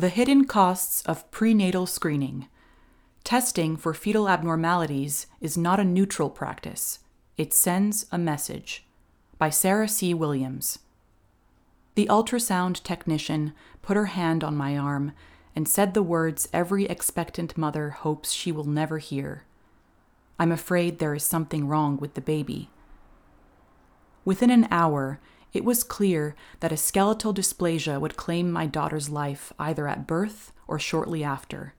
The hidden costs of prenatal screening. Testing for fetal abnormalities is not a neutral practice, it sends a message. By Sarah C. Williams. The ultrasound technician put her hand on my arm and said the words every expectant mother hopes she will never hear. I'm afraid there is something wrong with the baby. Within an hour, it was clear that a skeletal dysplasia would claim my daughter's life either at birth or shortly after.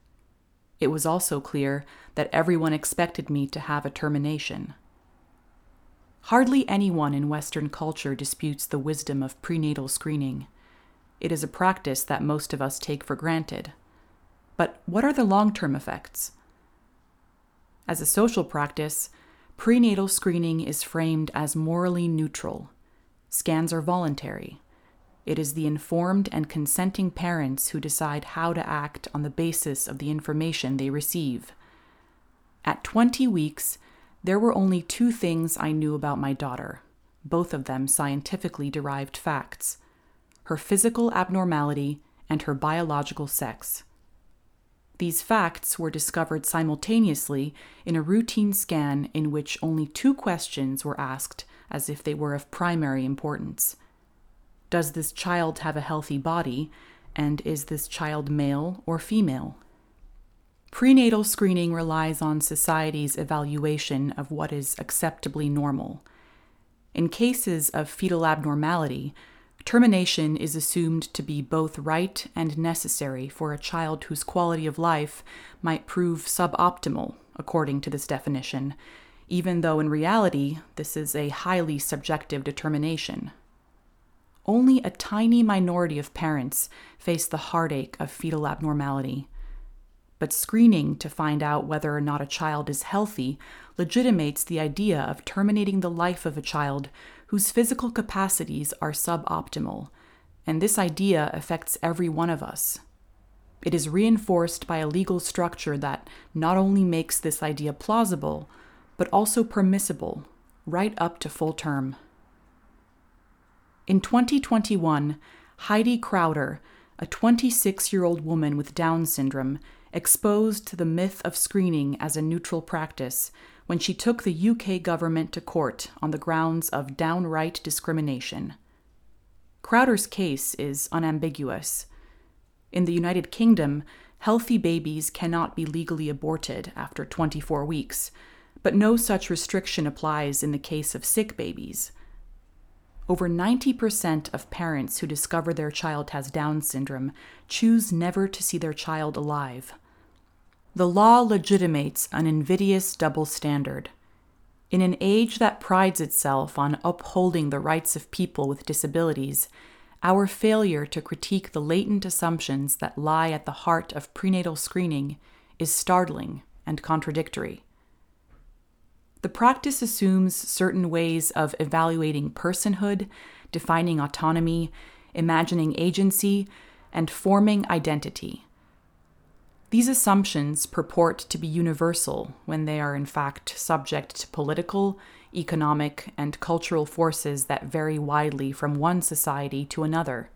It was also clear that everyone expected me to have a termination. Hardly anyone in Western culture disputes the wisdom of prenatal screening. It is a practice that most of us take for granted. But what are the long term effects? As a social practice, prenatal screening is framed as morally neutral Scans are voluntary. It is the informed and consenting parents who decide how to act on the basis of the information they receive. At 20 weeks, there were only two things I knew about my daughter, both of them scientifically derived facts her physical abnormality and her biological sex. These facts were discovered simultaneously in a routine scan in which only two questions were asked as if they were of primary importance. Does this child have a healthy body, and is this child male or female? Prenatal screening relies on society's evaluation of what is acceptably normal. In cases of fetal abnormality, termination is assumed to be both right and necessary for a child whose quality of life might prove suboptimal, according to this definition, even though in reality this is a highly subjective determination. Only a tiny minority of parents face the heartache of fetal abnormality. But screening to find out whether or not a child is healthy legitimates the idea of terminating the life of a child whose physical capacities are suboptimal, and this idea affects every one of us. It is reinforced by a legal structure that not only makes this idea plausible, but also permissible, right up to full term. In 2021, Heidi Crowter, a 26 year old woman with Down syndrome, exposed the myth of screening as a neutral practice when she took the UK government to court on the grounds of downright discrimination. Crowter's case is unambiguous. In the United Kingdom, healthy babies cannot be legally aborted after 24 weeks, but no such restriction applies in the case of sick babies. Over 90% of parents who discover their child has Down syndrome choose never to see their child alive. The law legitimates an invidious double standard. In an age that prides itself on upholding the rights of people with disabilities, our failure to critique the latent assumptions that lie at the heart of prenatal screening is startling and contradictory. The practice assumes certain ways of evaluating personhood, defining autonomy, imagining agency, and forming identity. These assumptions purport to be universal when they are in fact subject to political, economic, and cultural forces that vary widely from one society to another.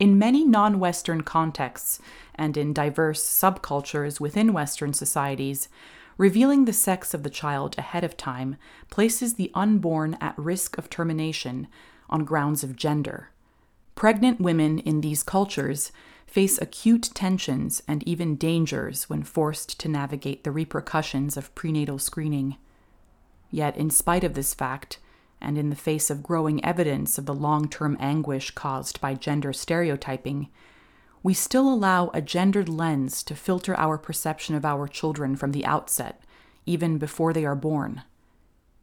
In many non Western contexts and in diverse subcultures within Western societies, Revealing the sex of the child ahead of time places the unborn at risk of termination on grounds of gender. Pregnant women in these cultures face acute tensions and even dangers when forced to navigate the repercussions of prenatal screening. Yet, in spite of this fact, and in the face of growing evidence of the long term anguish caused by gender stereotyping, we still allow a gendered lens to filter our perception of our children from the outset, even before they are born.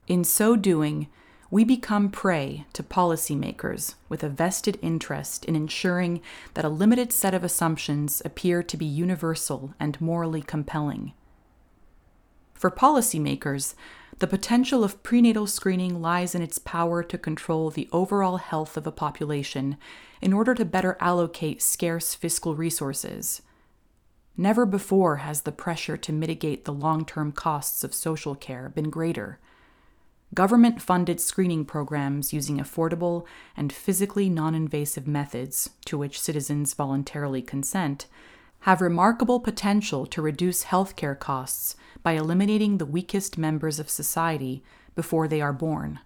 In so doing, we become prey to policymakers with a vested interest in ensuring that a limited set of assumptions appear to be universal and morally compelling. For policymakers, the potential of prenatal screening lies in its power to control the overall health of a population in order to better allocate scarce fiscal resources. Never before has the pressure to mitigate the long term costs of social care been greater. Government funded screening programs using affordable and physically non invasive methods, to which citizens voluntarily consent, have remarkable potential to reduce healthcare costs by eliminating the weakest members of society before they are born.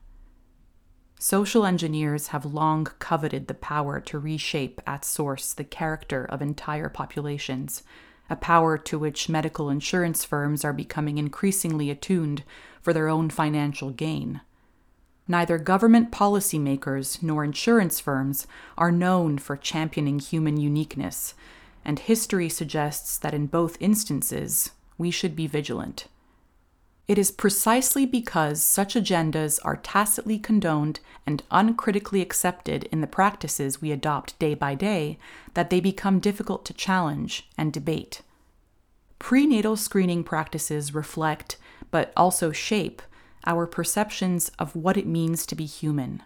Social engineers have long coveted the power to reshape at source the character of entire populations, a power to which medical insurance firms are becoming increasingly attuned for their own financial gain. Neither government policymakers nor insurance firms are known for championing human uniqueness, and history suggests that in both instances we should be vigilant. It is precisely because such agendas are tacitly condoned and uncritically accepted in the practices we adopt day by day that they become difficult to challenge and debate. Prenatal screening practices reflect, but also shape, our perceptions of what it means to be human.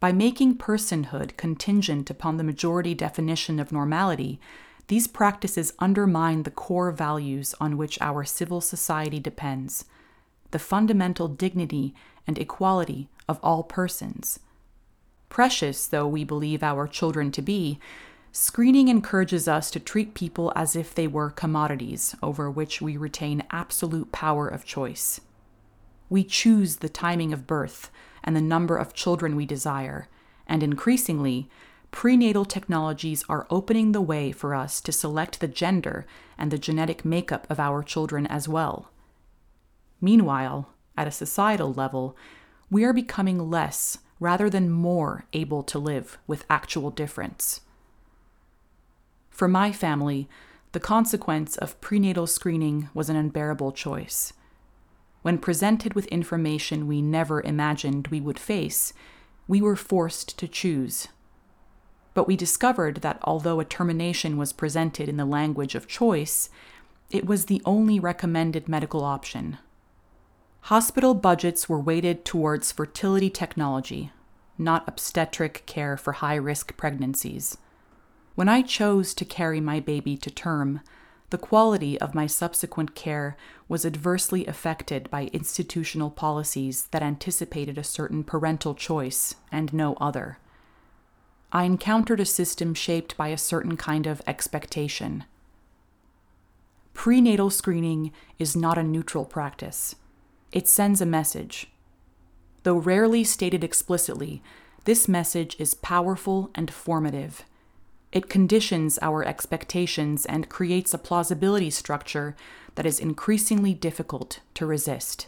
By making personhood contingent upon the majority definition of normality, these practices undermine the core values on which our civil society depends the fundamental dignity and equality of all persons. Precious though we believe our children to be, screening encourages us to treat people as if they were commodities over which we retain absolute power of choice. We choose the timing of birth and the number of children we desire, and increasingly, prenatal technologies are opening the way for us to select the gender and the genetic makeup of our children as well. Meanwhile, at a societal level, we are becoming less rather than more able to live with actual difference. For my family, the consequence of prenatal screening was an unbearable choice. When presented with information we never imagined we would face, we were forced to choose but we discovered that although a termination was presented in the language of choice, it was the only recommended medical option. Hospital budgets were weighted towards fertility technology, not obstetric care for high risk pregnancies. When I chose to carry my baby to term, the quality of my subsequent care was adversely affected by institutional policies that anticipated a certain parental choice and no other. I encountered a system shaped by a certain kind of expectation. Prenatal screening is not a neutral practice, it sends a message. Though rarely stated explicitly, this message is powerful and formative. It conditions our expectations and creates a plausibility structure that is increasingly difficult to resist.